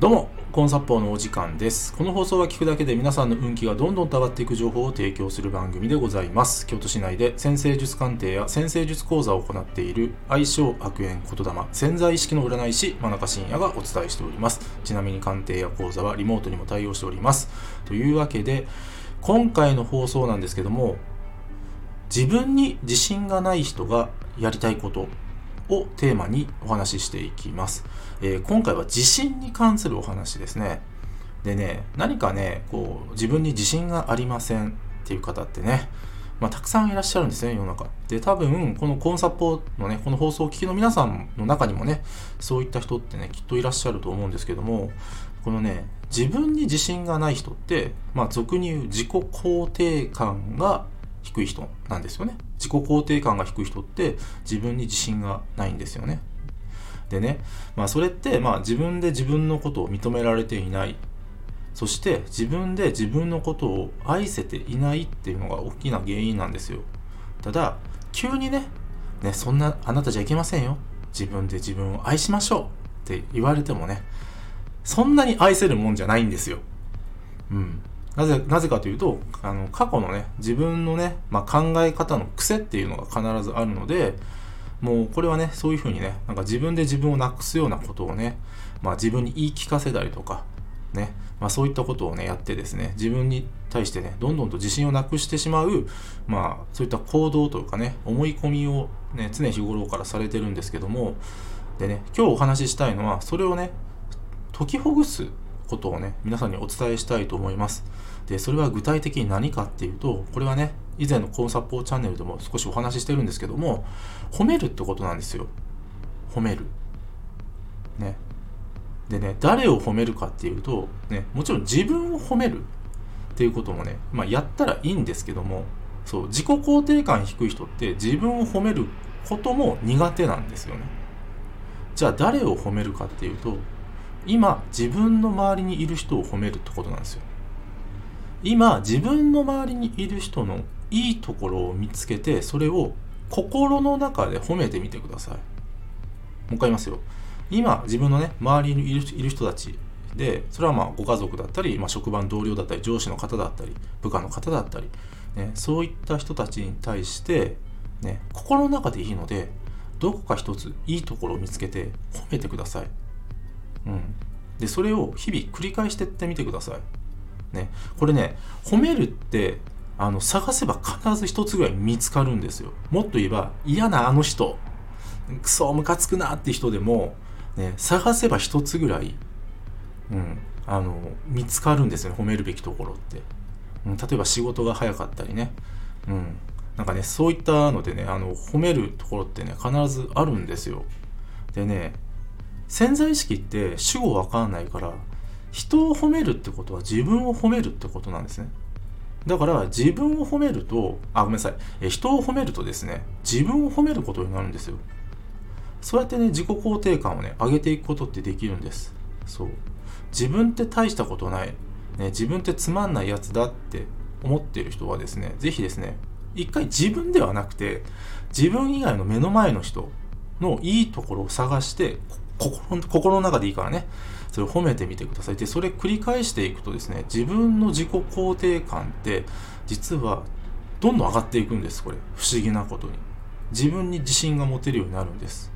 どうも、コンサッポーのお時間です。この放送は聞くだけで皆さんの運気がどんどんと上がっていく情報を提供する番組でございます。京都市内で先生術鑑定や先生術講座を行っている愛称悪縁言霊潜在意識の占い師真中信也がお伝えしております。ちなみに鑑定や講座はリモートにも対応しております。というわけで、今回の放送なんですけども、自分に自信がない人がやりたいことをテーマにお話ししていきます。えー今回は自信に関するお話ですね。でね、何かね、こう、自分に自信がありませんっていう方ってね、まあ、たくさんいらっしゃるんですね、世の中。で、多分、このコンサポのね、この放送を聞きの皆さんの中にもね、そういった人ってね、きっといらっしゃると思うんですけども、このね、自分に自信がない人って、まあ、俗に言う自己肯定感が低い人なんですよね。自己肯定感が低い人って自分に自信がないんですよね。でね、まあそれってまあ自分で自分のことを認められていない。そして自分で自分のことを愛せていないっていうのが大きな原因なんですよ。ただ、急にね、ね、そんなあなたじゃいけませんよ。自分で自分を愛しましょうって言われてもね、そんなに愛せるもんじゃないんですよ。うん。なぜ、なぜかというと、あの、過去のね、自分のね、まあ、考え方の癖っていうのが必ずあるので、もうこれはね、そういうふうにね、なんか自分で自分をなくすようなことをね、まあ自分に言い聞かせたりとか、ね、まあそういったことをね、やってですね、自分に対してね、どんどんと自信をなくしてしまう、まあそういった行動というかね、思い込みをね、常日頃からされてるんですけども、でね、今日お話ししたいのは、それをね、解きほぐすことをね、皆さんにお伝えしたいと思います。で、それは具体的に何かっていうと、これはね、以前のコンサポーチャンネルでも少しお話ししてるんですけども、褒めるってことなんですよ。褒める。ね。でね、誰を褒めるかっていうと、ね、もちろん自分を褒めるっていうこともね、まあやったらいいんですけども、そう、自己肯定感低い人って自分を褒めることも苦手なんですよね。じゃあ誰を褒めるかっていうと、今自分の周りにいる人を褒めるってことなんですよ。今自分の周りにいる人のいいところを見つけてそれを心の中で褒めてみてください。もう一回言いますよ。今自分のね周りにいるいる人たちでそれはまあご家族だったり、まあ、職場の同僚だったり上司の方だったり部下の方だったり、ね、そういった人たちに対して、ね、心の中でいいのでどこか一ついいところを見つけて褒めてください、うん、でそれを日々繰り返してってみてください。ね、これね褒めるってあの探せば必ず一つぐらい見つかるんですよ。もっと言えば嫌なあの人。クソムカつくなって人でも、ね、探せば一つぐらい、うん、あの見つかるんですよね褒めるべきところって、うん、例えば仕事が早かったりね、うん、なんかねそういったのでねあの褒めるところってね必ずあるんですよ。でね潜在意識って主語わかんないから人を褒めるってことは自分を褒めるってことなんですね。だから自分を褒めると、あ、ごめんなさい。え人を褒めるとですね、自分を褒めることになるんですよ。そうやってね、自己肯定感をね、上げていくことってできるんです。そう。自分って大したことない。ね、自分ってつまんないやつだって思ってる人はですね、ぜひですね、一回自分ではなくて、自分以外の目の前の人のいいところを探して、心心の中でいいからね、それを褒めてみてください。で、それ繰り返していくとですね、自分の自己肯定感って、実はどんどん上がっていくんです、これ。不思議なことに。自分に自信が持てるようになるんです。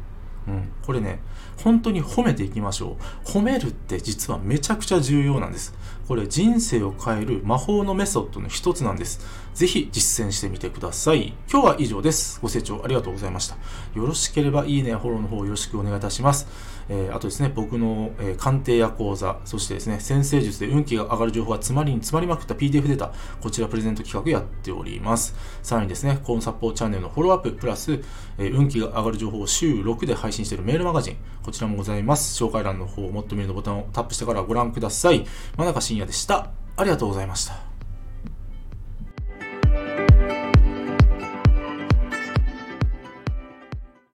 うん。これね、本当に褒めていきましょう。褒めるって実はめちゃくちゃ重要なんです。これ人生を変える魔法のメソッドの一つなんです。ぜひ実践してみてください。今日は以上です。ご清聴ありがとうございました。よろしければいいねフォローの方よろしくお願いいたします。えーあとですね、僕の、えー鑑定や講座、そしてですね、先生術で運気が上がる情報が詰まりに詰まりまくった PDF データ、こちらプレゼント企画やっております。さらにですね、コーンサポーチャンネルのフォローアップ、プラス、えー運気が上がる情報を週6で配信しているメールマガジン、こちらもございます。紹介欄の方もっと見るのボタンをタップしてからご覧ください。真中深也でした。ありがとうございました。